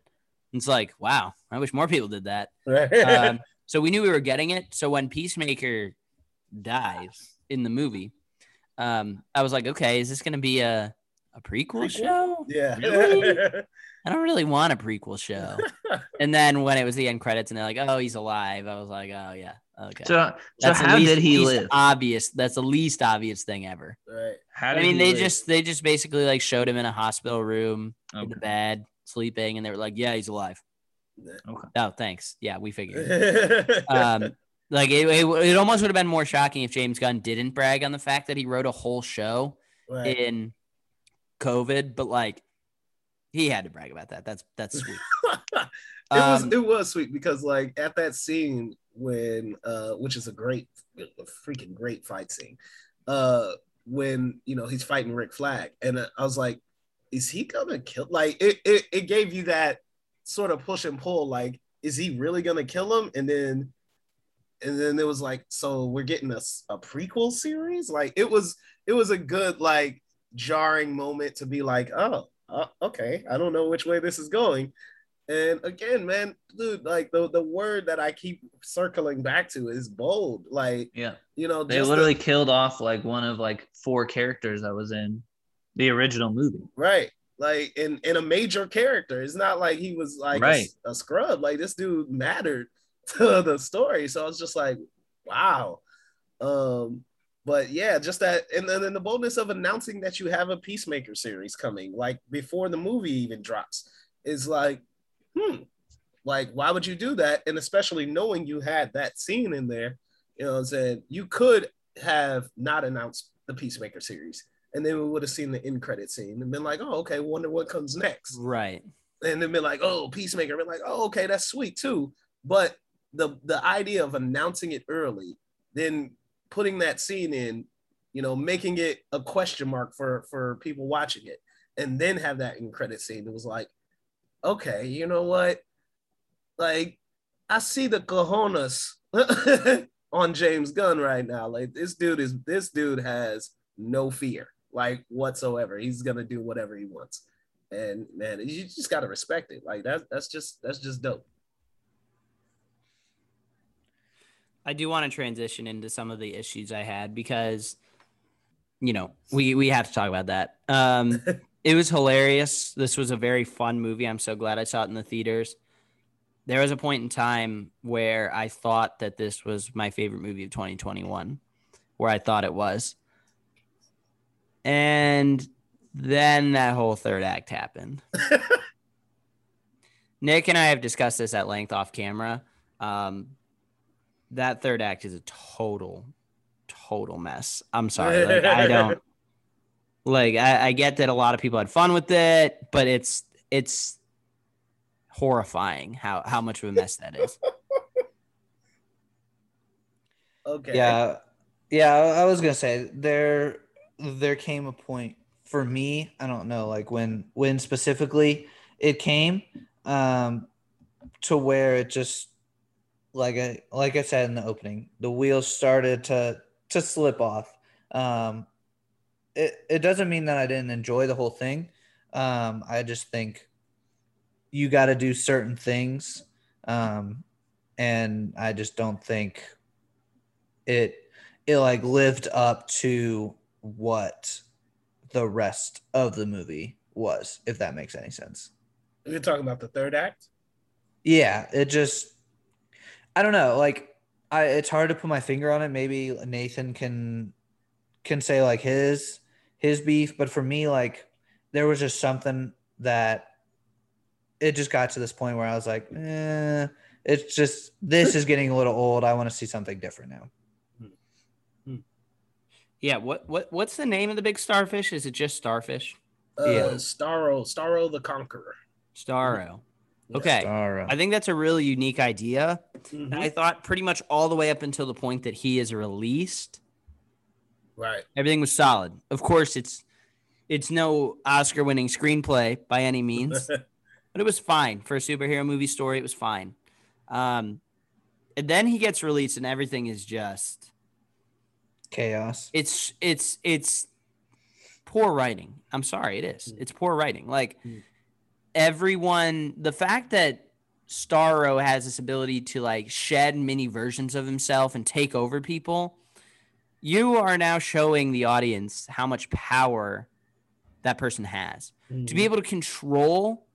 It's like, wow, I wish more people did that. Um, <laughs> so we knew we were getting it. So when Peacemaker dies in the movie, um, I was like, okay, is this going to be a a prequel, show? yeah. Really? <laughs> I don't really want a prequel show. <laughs> and then when it was the end credits and they're like, oh, he's alive, I was like, oh yeah, okay. so so That's the how least- did he least live? Obvious. That's the least obvious thing ever. right. How did I mean, he they live? just they just basically like showed him in a hospital room in the bed sleeping, and they were like, yeah, he's alive. Okay. Oh, thanks. Yeah, we figured. <laughs> um, like it, it, it almost would have been more shocking if James Gunn didn't brag on the fact that he wrote a whole show right. in COVID, but like he had to brag about that. That's that's sweet. <laughs> it was Um, it was sweet because like at that scene when uh which is a great a freaking great fight scene uh when you know he's fighting Rick Flag. And I was like is he gonna kill like it, it it gave you that sort of push and pull like is he really gonna kill him? And then and then it was like so we're getting a, a prequel series? Like it was it was a good like jarring moment to be like oh uh, okay I don't know which way this is going and again, man, dude, like the, the word that I keep circling back to is bold. Like, yeah. you know, They just the- literally killed off like one of like four characters that was in the original movie. right. Like in, in a major character. It's not like he was like a- Right. a, scrub. Like this dude mattered <laughs> to the story. So I was just like, wow. Um, but yeah, just that, and then and the boldness of announcing that you have a Peacemaker series coming, like before the movie even drops, is like, hmm, like why would you do that? And especially knowing you had that scene in there, you know, what I'm saying you could have not announced the Peacemaker series, and then we would have seen the end credit scene and been like, oh, okay, wonder what comes next Right. and then been like, oh, Peacemaker, been like, oh, okay, that's sweet too. But the the idea of announcing it early, then putting that scene in, you know, making it a question mark for for people watching it, and then have that in credit scene, it was like, okay, you know what? Like, I see the cojones <laughs> on James Gunn right now. Like this dude is this dude has no fear, like whatsoever. He's gonna do whatever he wants and man, you just gotta respect it. Like that, that's just that's just dope. I do want to transition into some of the issues I had because, you know, we we have to talk about that. Um, <laughs> it was hilarious. This was a very fun movie. I'm so glad I saw it in the theaters. There was a point in time where I thought that this was my favorite movie of 2021, where I thought it was, and then that whole third act happened. <laughs> Nick and I have discussed this at length off camera. Um, that third act is a total, total mess. I'm sorry. Like, I don't like I, I get that a lot of people had fun with it, but it's it's horrifying how how much of a mess that is. <laughs> Okay. Yeah, yeah. I I was gonna say there there came a point for me. I don't know, like when when specifically it came um, to where it just like I like I said in the opening, the wheels started to to slip off. Um, it it doesn't mean that I didn't enjoy the whole thing. Um, I just think you got to do certain things, um, and I just don't think it it like lived up to what the rest of the movie was, if that makes any sense. You're talking about the third act. Yeah, it just I don't know, like I it's hard to put my finger on it. Maybe Nathan can can say like his his beef, but for me like there was just something that it just got to this point where I was like, eh, it's just this is getting a little old. I want to see something different now. Yeah, what what what's the name of the big starfish? Is it just starfish? Uh, Yeah. Starro, Starro the Conqueror. Starro. Okay. All right. I think that's a really unique idea. Mhm. I thought pretty much all the way up until the point that he is released, Right. everything was solid. Of course, it's it's no Oscar-winning screenplay by any means, <laughs> but it was fine for a superhero movie story. It was fine. Um, and then he gets released, and everything is just Chaos. it's it's it's poor writing. I'm sorry, it is. It's poor writing. Like everyone, the fact that Starro has this ability to like shed mini versions of himself and take over people, you are now showing the audience how much power that person has. To be mm-hmm. able to control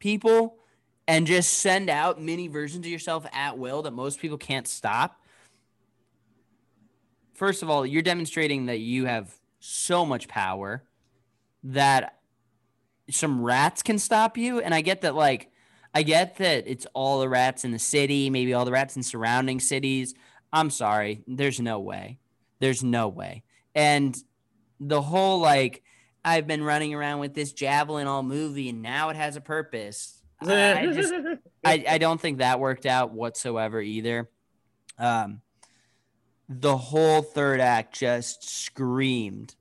people and just send out mini versions of yourself at will that most people can't stop first of all, you're demonstrating that you have so much power that some rats can stop you. And I get that, like, I get that it's all the rats in the city, maybe all the rats in surrounding cities. I'm sorry. There's no way. There's no way. And the whole, like, I've been running around with this javelin all movie and now it has a purpose. <laughs> I, I just, I, I don't think that worked out whatsoever either. Um, the whole third act just screamed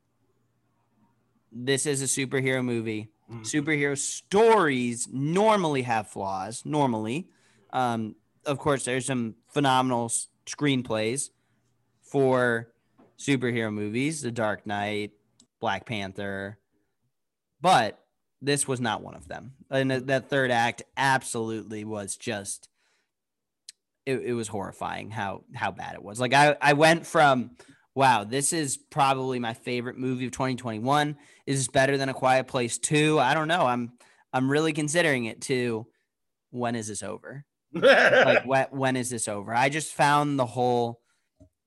this is a superhero movie superhero stories normally have flaws normally um, of course there's some phenomenal screenplays for superhero movies the dark knight black panther but this was not one of them and that- third act absolutely was just it, it was horrifying how how bad it was. Like I I went from wow, this is probably my favorite movie of 2021. Is this better than A Quiet Place 2? I don't know. I'm I'm really considering it to when is this over? <laughs> Like when, when is this over? I just found the whole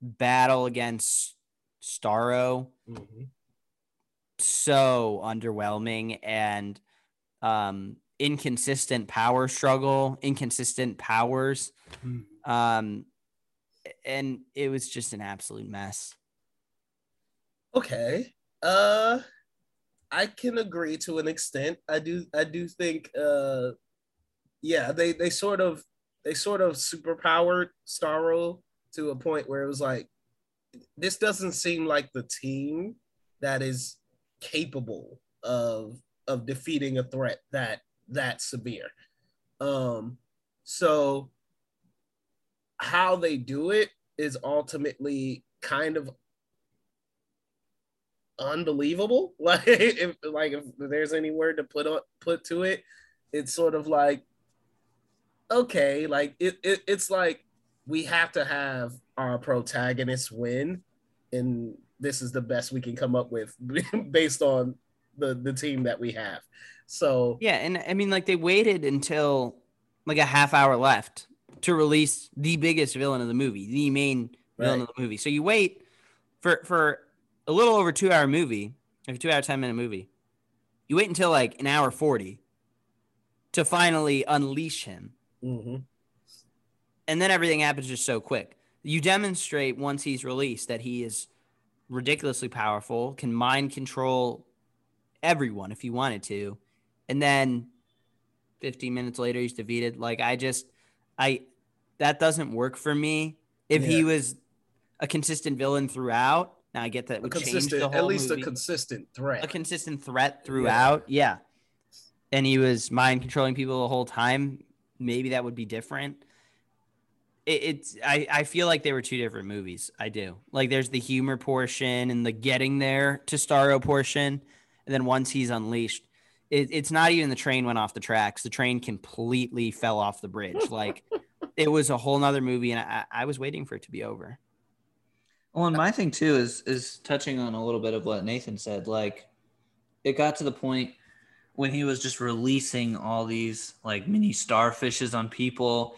battle against Starro Mhm. so underwhelming and um inconsistent power struggle, inconsistent powers. Mhm. Um and it was just an absolute mess. Okay. Uh I can agree to an extent. I do I do think uh yeah, they they sort of they sort of superpowered Starro to a point where it was like this doesn't seem like the team that is capable of of defeating a threat that that severe. Um so how they do it is ultimately kind of unbelievable. <laughs> Like if like if there's any word to put on put to it, it's sort of like okay, like it, it it's like we have to have our protagonist win, and this is the best we can come up with <laughs> based on the the team that we have. So Yeah, and I mean like they waited until like a half hour left to release the biggest villain of the movie, the main villain Right. of the movie. So you wait for for a little over 2 hour movie, like a 2 hour 10 minute movie. You wait until like an hour 40 to finally unleash him. mhm. And then everything happens just so quick. You demonstrate once he's released that he is ridiculously powerful, can mind control everyone if he wanted to, and then 15 minutes later he's defeated. Like I just, I that doesn't work for me. If he was a consistent villain throughout, now I get that would change the whole at least movie. a consistent threat. a consistent threat throughout. Yeah. And he was mind controlling people the whole time. Maybe that would be different. It, it's I, I feel like they were two different movies. I do. Like there's the humor portion and the getting there to Starro portion. And then once he's unleashed, it, it's not even the train went off the tracks. The train completely fell off the bridge. <laughs> Like it was a whole nother movie and I, I was waiting for it to be over. Well, and my thing too is is touching on a little bit of what Nathan said. Like, it got to the point when he was just releasing all these like mini starfishes on people,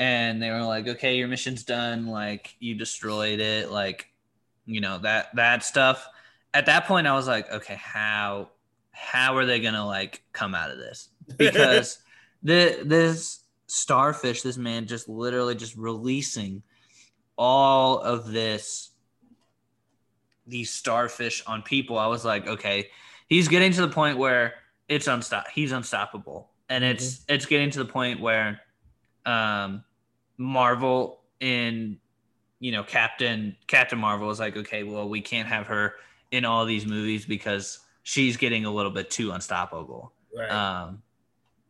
and they were like, "Okay, your mission's done. Like, you destroyed it. Like, you know that that stuff." At that point, I was like, "Okay, how how are they gonna like come out of this?" <laughs> Because the this starfish, this man just literally just releasing all of this these starfish on people i was like okay he's getting to the point where it's unstop he's unstoppable and it's it's getting to the point where um marvel in you know captain captain marvel is like okay well we can't have her in all these movies because she's getting a little bit too unstoppable Right. um,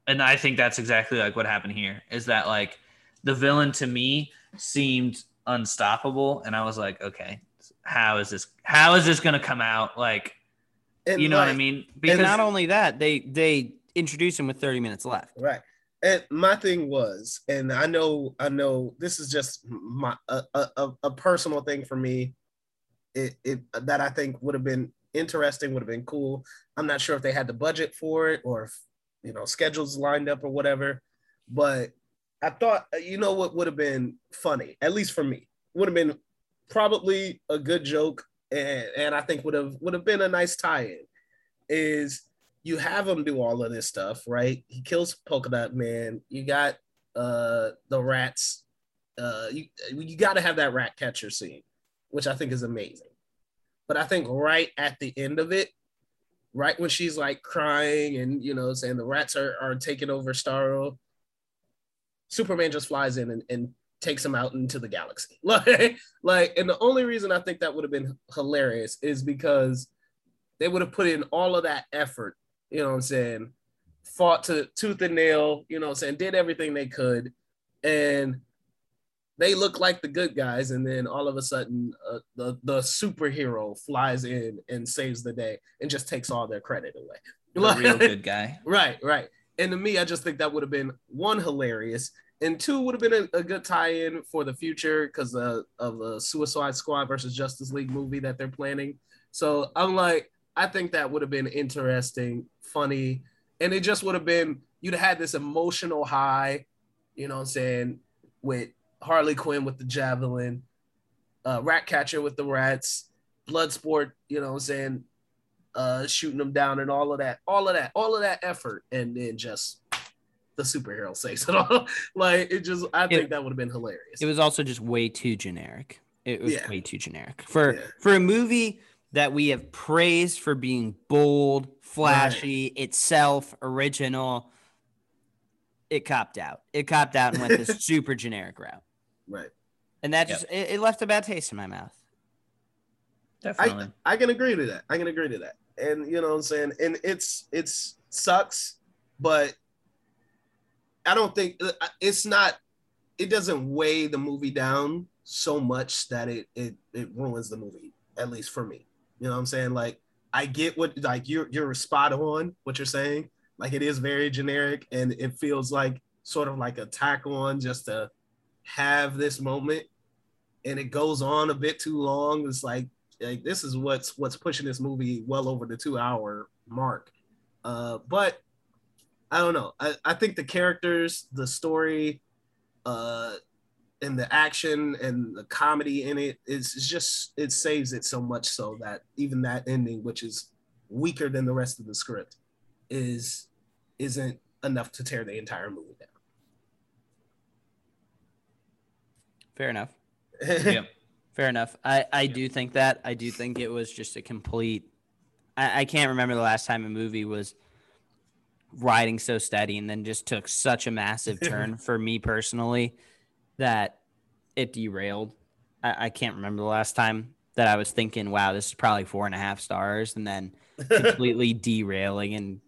and I think that's exactly like what happened here. Is that like the villain to me seemed unstoppable, and I was like, okay, how is this? How is this gonna come out? Like, And, you know what I like, mean? and not only that, they they introduced him with 30 minutes left. Right. And my thing was, and I know, I know this is just my a, a, a- personal thing for me. It, it that I think would have been interesting, would have been cool. I'm not sure if they had the budget for it or if you know schedules lined up or whatever. But I thought, uh, you know, what would have been funny, at least for me, would have been probably a good joke, and, and I think would have would have been a nice tie-in. Is you have him do all of this stuff, right? He kills Polka Dot Man. You got uh the rats. Uh you you gotta have that rat catcher scene, which I think is amazing. But I think right at the end of it, right when she's like crying and you know saying the rats are, are taking over Starro, Superman just flies in and, and takes him out into the galaxy. <laughs> Like, like, and the only reason I think that would have been hilarious is because they would have put in all of that effort, you know what I'm saying, fought to tooth and nail, you know what I'm saying, did everything they could, and they look like the good guys, and then all of a sudden, uh, the the superhero flies in and saves the day and just takes all their credit away. the real <laughs> good guy. Right, right. And to me, I just think that would have been one hilarious, and two would have been a, a good tie-in for the future because uh, of a Suicide Squad versus Justice League movie that they're planning. So I'm like, I think that would have been interesting, funny, and it just would have been you'd have had this emotional high, you know what I'm saying, with Harley Quinn with the javelin, uh, Ratcatcher with the rats, Bloodsport, you know what I'm saying, uh shooting them down and all of that, all of that, all of that effort, and then just the superhero saves it all. <laughs> like it just I think It- that would have been hilarious. It was also just way too generic. It was Yeah. way too generic for Yeah. for a movie that we have praised for being bold, flashy, itself, original. It copped out. It copped out and went this <laughs> super generic route, right. and that Yep. just it, it left a bad taste in my mouth. Definitely. I can agree to that. I can agree to that. And you know what I'm saying? And it's it's sucks, but I don't think uh, it's not it doesn't weigh the movie down so much that it it it ruins the movie, at least for me. You know what I'm saying? Like I get what like you're you're spot on what you're saying. Like it is very generic and it feels like sort of like a tack on just to have this moment and it goes on a bit too long. It's like like this is what's what's pushing this movie well over the two hour mark. Uh, but I don't know. I, I think the characters, the story, uh, and the action and the comedy in it is is just it saves it so much so that even that ending, which is weaker than the rest of the script, is isn't enough to tear the entire movie down Fair enough. down. <laughs> Yep. Fair enough. I, I do think that. I do think it was just a complete. I, I can't remember the last time a movie was riding so steady and then just took such a massive <laughs> turn for me personally that it derailed. I, I can't remember the last time that I was thinking, wow, this is probably four and a half stars, and then completely <laughs> derailing and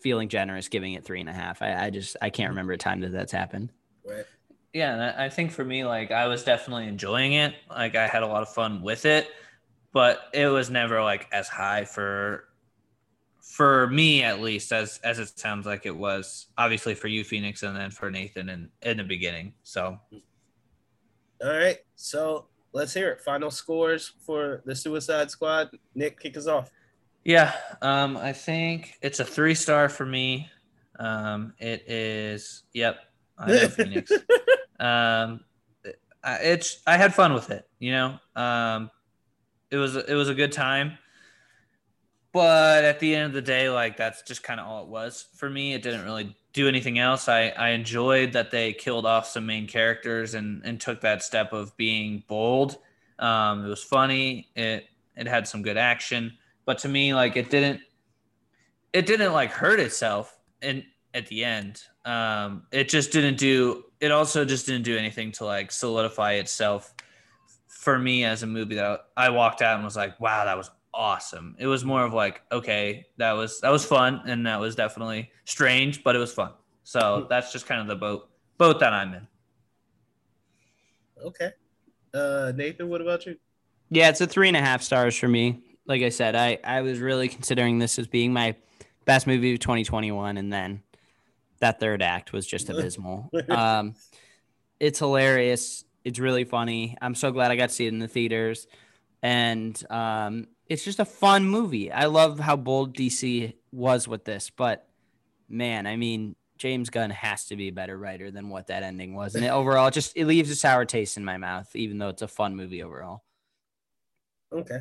feeling generous, giving it three and a half. I, I just I can't remember a time that that's happened. right. Yeah, and I I think for me, like I was definitely enjoying it. Like I had a lot of fun with it, but it was never like as high for for me at least as as it sounds like it was obviously for you Phoenix and then for Nathan in in the beginning. So All right. So let's hear it. Final scores for the Suicide Squad. Nick, kick us off. Yeah, um, I think it's a three star for me. Um, it is. Yep, I know <laughs> Phoenix. Um, it's I had fun with it. You know, um, it was it was a good time. But at the end of the day, like that's just kind of all it was for me. It didn't really do anything else. I I enjoyed that they killed off some main characters and and took that step of being bold. Um, it was funny. It it had some good action but to me like it didn't it didn't like hurt itself and at the end um it just didn't do it also just didn't do anything to like solidify itself for me as a movie that i walked out and was like wow that was awesome it was more of like okay that was that was fun and that was definitely strange but it was fun so that's just kind of the boat boat that i'm in Okay. Uh, Nathan, what about you? Yeah, it's a three and a half stars for me. Like I said, I, I was really considering this as being my best movie of 2021, and then that third act was just <laughs> abysmal. um, it's hilarious. It's really funny. I'm so glad I got to see it in the theaters, and um, it's just a fun movie. I love how bold DC was with this, but man, I mean, James Gunn has to be a better writer than what that ending was, and it, overall, it just it leaves a sour taste in my mouth, even though it's a fun movie overall. Okay.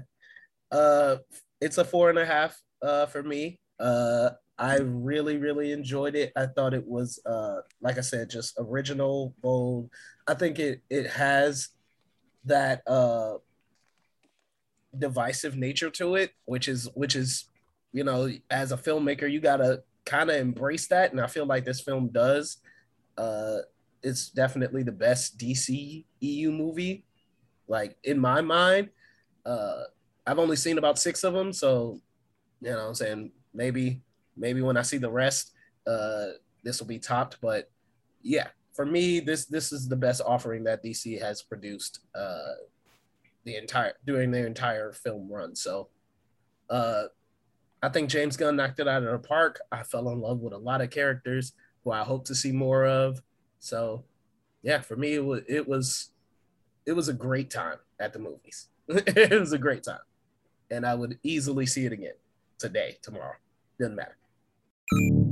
Uh, it's a four and a half uh, for me. Uh, I really, really enjoyed it. I thought it was, uh, like I said, just original, bold. I think it it has that uh, divisive nature to it, which is which is, you know, as a filmmaker, you gotta kind of embrace that, and I feel like this film does. Uh, it's definitely the best DC EU movie, like in my mind. Uh, I've only seen about six of them, so you know, I'm saying maybe maybe when I see the rest, uh, this will be topped. But yeah, for me, this this is the best offering that DC has produced uh, the entire during their entire film run. So, uh, I think James Gunn knocked it out of the park. I fell in love with a lot of characters who I hope to see more of. So, yeah, for me, it was it was it was a great time at the movies. <laughs> it was a great time, and I would easily see it again today, tomorrow. Doesn't matter.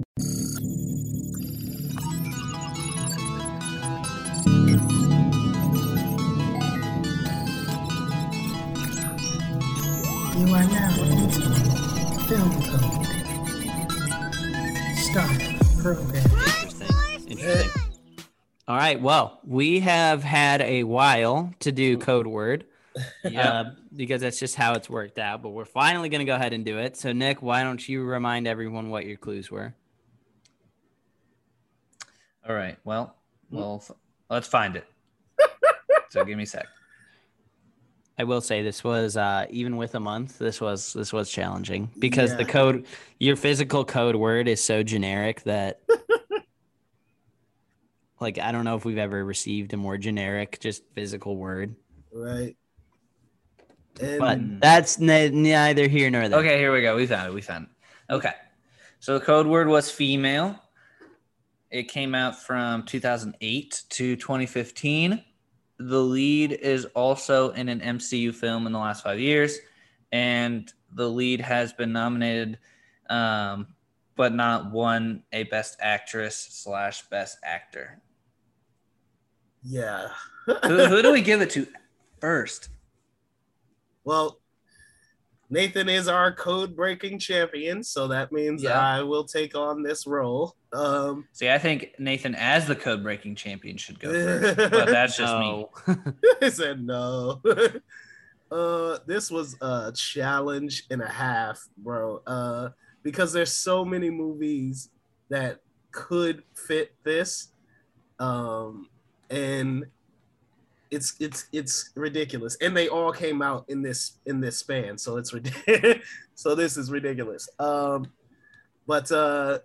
Start program. Interesting. Interesting. All right. Well, we have had a while to do code word. <laughs> uh, because that's just how it's worked out. But we're finally going to go ahead and do it. So, Nick, why don't you remind everyone what your clues were? All right. Well, well, f- let's find it. <laughs> so give me a sec. I will say this was uh, even with a month. This was this was challenging because the code, your physical code word is so generic that, <laughs> like, I don't know if we've ever received a more generic, just physical word. Right. And But that's ne- neither here nor there. Okay, here we go. We found it. We found it. Okay. So the code word was female. It came out from 2008 to 2015. The lead is also in an MCU film in the last five years, and the lead has been nominated, um, but not won a Best Actress slash Best Actor. yeah. Who, who do we give it to first? <laughs> Well, Nathan is our code breaking champion, so that means Yeah. I will take on this role. Um, See, I think Nathan, as the code breaking champion, should go first, <laughs> but that's just me. I <laughs> <laughs> said no. uh, this was a challenge and a half, bro. Uh, because there's so many movies that could fit this, um, and it's it's it's ridiculous. And they all came out in this in this span, so it's ridiculous. <laughs> so this is ridiculous. Um, but uh,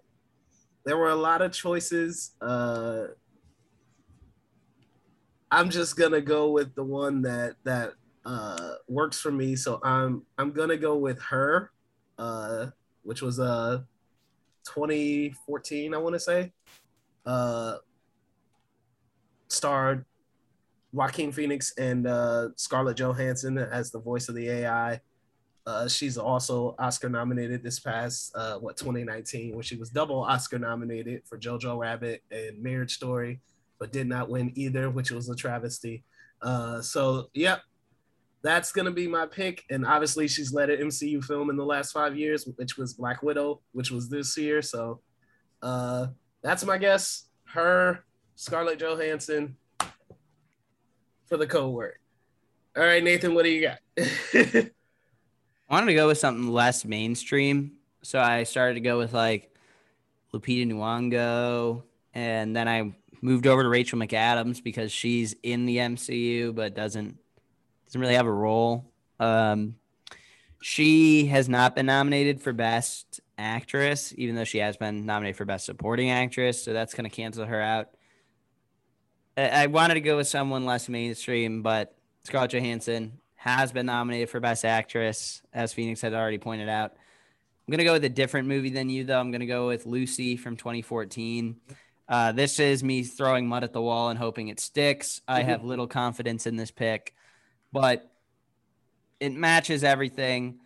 there were a lot of choices. Uh, I'm just gonna go with the one that that uh, works for me. So I'm I'm gonna go with her, uh, which was uh 2014, I want to say. Uh, starred Joaquin Phoenix and uh, Scarlett Johansson as the voice of the AI. Uh, she's also Oscar nominated this past uh, what 2019 when she was double Oscar nominated for Jojo Rabbit and Marriage Story, but did not win either, which was a travesty. Uh, so yep, that's gonna be my pick. And obviously she's led an MCU film in the last five years, which was Black Widow, which was this year. So uh, that's my guess. Her, Scarlett Johansson for the code word. All right, Nathan, what do you got? <laughs> I wanted to go with something less mainstream. So I started to go with like Lupita Nyong'o, and then I moved over to Rachel McAdams because she's in the MCU but doesn't doesn't really have a role. Um, she has not been nominated for Best Actress, even though she has been nominated for Best Supporting Actress. So that's going to cancel her out. I wanted to go with someone less mainstream, but Scarlett Johansson has been nominated for Best Actress, as Phoenix had already pointed out. I'm gonna go with a different movie than you, though. I'm gonna go with Lucy from 2014. Uh, this is me throwing mud at the wall and hoping it sticks. I have little confidence in this pick, but it matches everything.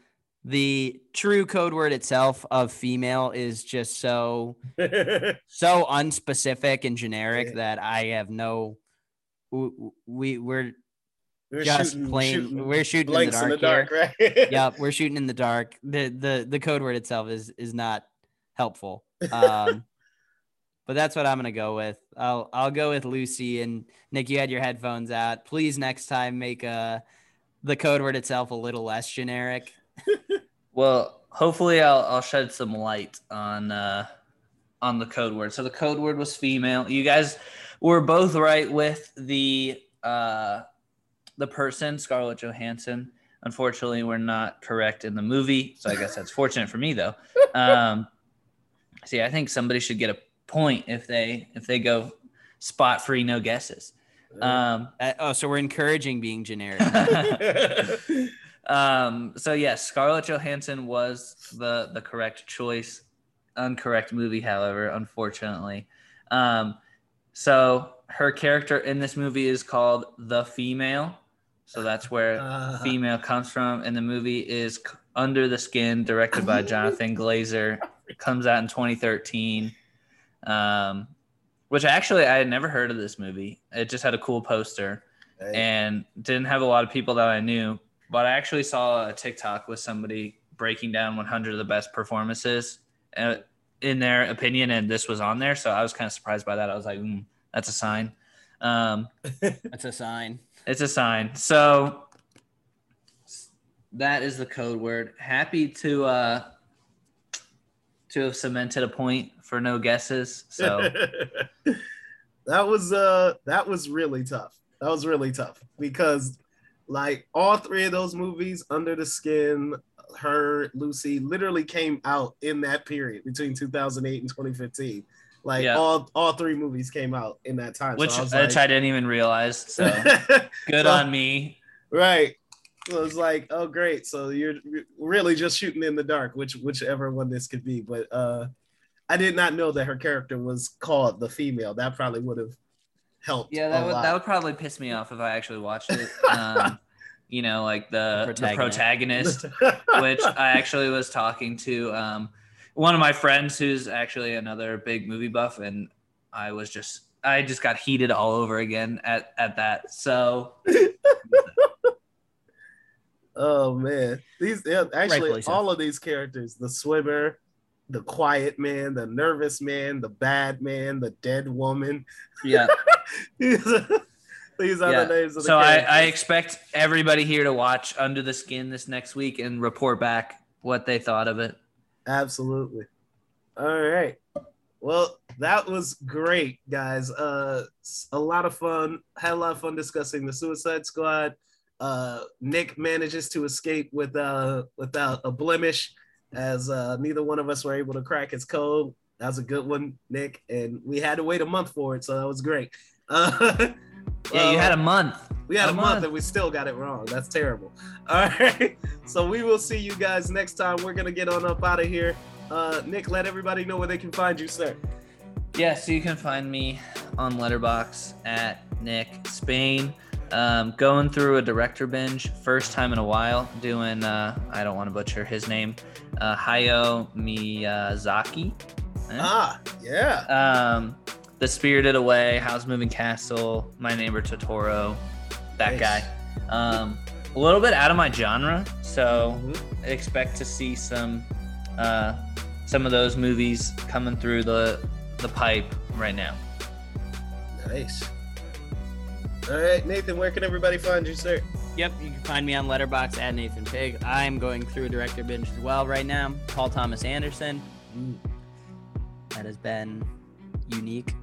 The true code word itself of female is just so <laughs> so unspecific and generic Yeah. that I have no. We we're We're just shooting- plain. shooting we're shooting in the dark. in the dark, right? <laughs> yep, we're shooting in the dark. The the the code word itself is is not helpful. Um, <laughs> but that's what I'm gonna go with. I'll I'll go with Lucy and Nick. You had your headphones out. Please next time make uh the code word itself a little less generic. Well, hopefully I'll I'll shed some light on uh on the code word. So the code word was female. You guys were both right with the uh the person, Scarlett Johansson. Unfortunately, we're not correct in the movie. So I guess that's fortunate for me though. <laughs> Um see, I think somebody should get a point if they if they go spot free, no guesses. Um Uh, oh, so we're encouraging being generic. <laughs> <laughs> um, so yes, Scarlett Johansson was the the correct choice. Incorrect movie, however, unfortunately. Um, so her character in this movie is called the female. So that's where Uh, female comes from. And the movie is Under the Skin, directed by Jonathan <laughs> Glazer. It comes out in 2013. Um, which actually I had never heard of this movie. It just had a cool poster Right. and didn't have a lot of people that I knew. But I actually saw a TikTok with somebody breaking down 100 of the best performances uh, in their opinion, and this was on there. So I was kind of surprised by that. I was like, mm, that's a sign. Um, <laughs> That's a sign. it's a sign. So that is the code word. Happy to uh, to have cemented a point for no guesses. So <laughs> that was uh that was really tough. That was really tough because like all three of those movies, Under the Skin, Her, Lucy, literally came out in that period between 2008 and 2015. Like Yeah. all all three movies came out in that time. which, so I was which I didn't even realize. So <laughs> good So- on me. Right. So it was like, oh great. So you're you're really just shooting in the dark, which whichever one this could be. But uh I did not know that her character was called the female. That probably would have helped. Yeah, that a would lot. that would probably piss me off if I actually watched it. <laughs> Um, you know, like the the Protagonist. protagonist, <laughs> which I actually was talking to um, one of my friends who's actually another big movie buff, and I was just I just got heated all over again at at that. So <laughs> Oh man, these yeah, actually Rightfully so. all of these characters: the swimmer, the quiet man, the nervous man, the bad man, the dead woman. yeah, <laughs> these are, these are yeah. the names of the So I. I expect everybody here to watch Under the Skin this next week and report back what they thought of it. Absolutely. All right. Well, that was great, guys. Uh, a lot of fun. Had a lot of fun discussing the Suicide Squad. Uh, Nick manages to escape with uh without a blemish, as uh, neither one of us were able to crack his code. That was a good one, Nick, and we had to wait a month for it, so that was great. <laughs> Uh, Yeah, you had a month. we had a, A month. month. and we still got it wrong. That's terrible. <laughs> All right. So we will see you guys next time. We're gonna get on up out of here. Uh, Nick, let everybody know where they can find you, sir. Yeah, so you can find me on Letterboxd at Nick Spain. Um, going through a director binge, first time in a while, doing uh, I don't want to butcher his name, uh, Hayao Miyazaki. Eh? Ah, yeah. Um, The Spirited Away, Howl's Moving Castle, My Neighbor Totoro, that Nice. guy. Um, a little bit out of my genre, so Mhm. expect to see some uh, some of those movies coming through the the pipe right now. Nice. All right, Nathan, where can everybody find you, sir? Yep, you can find me on Letterboxd at Nathan Pig. I'm going through a director binge as well right now. Paul Thomas Anderson. That has been unique.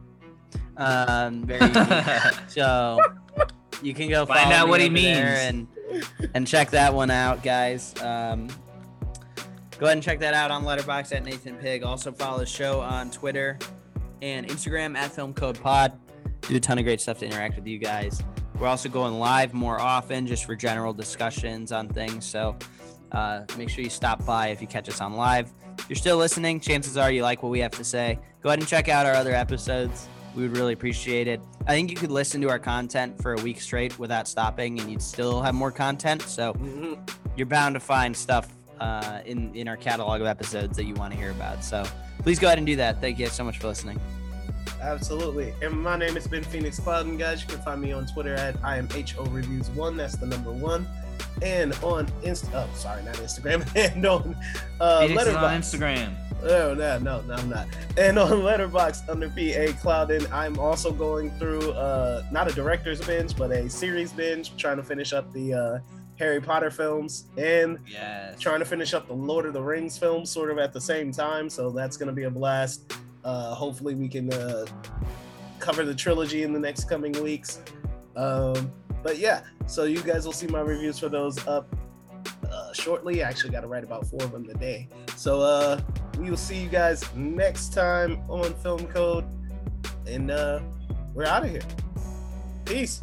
Um, very unique. <laughs> so you can go Find out me what he means. and and check that one out, guys. Um, go ahead and check that out on Letterboxd at Nathan Pig. Also follow the show on Twitter and Instagram at Film Code Pod. Do a ton of great stuff to interact with you guys. We're also going live more often just for general discussions on things. So uh, make sure you stop by if you catch us on live. If you're still listening, chances are you like what we have to say. Go ahead and check out our other episodes. We would really appreciate it. I think you could listen to our content for a week straight without stopping, and you'd still have more content. So you're bound to find stuff uh, in in our catalog of episodes that you want to hear about. So please go ahead and do that. Thank you so much for listening. Absolutely. And my name has been Phoenix Clouden, guys. You can find me on Twitter at I am HO Reviews One. That's the number one. And on Insta, oh, sorry, not Instagram. <laughs> And on uh, Phoenix is on Instagram. Oh no, no, no, I'm not. And on Letterboxd under PA Cloudin, I'm also going through uh not a director's binge, but a series binge, trying to finish up the uh Harry Potter films and Yes. trying to finish up the Lord of the Rings films sort of at the same time. So that's gonna be a blast. Uh hopefully we can uh cover the trilogy in the next coming weeks. Um but yeah, so you guys will see my reviews for those up uh, shortly. I actually got to write about four of them today. So uh, we will see you guys next time on Film Code, and uh, we're out of here. Peace.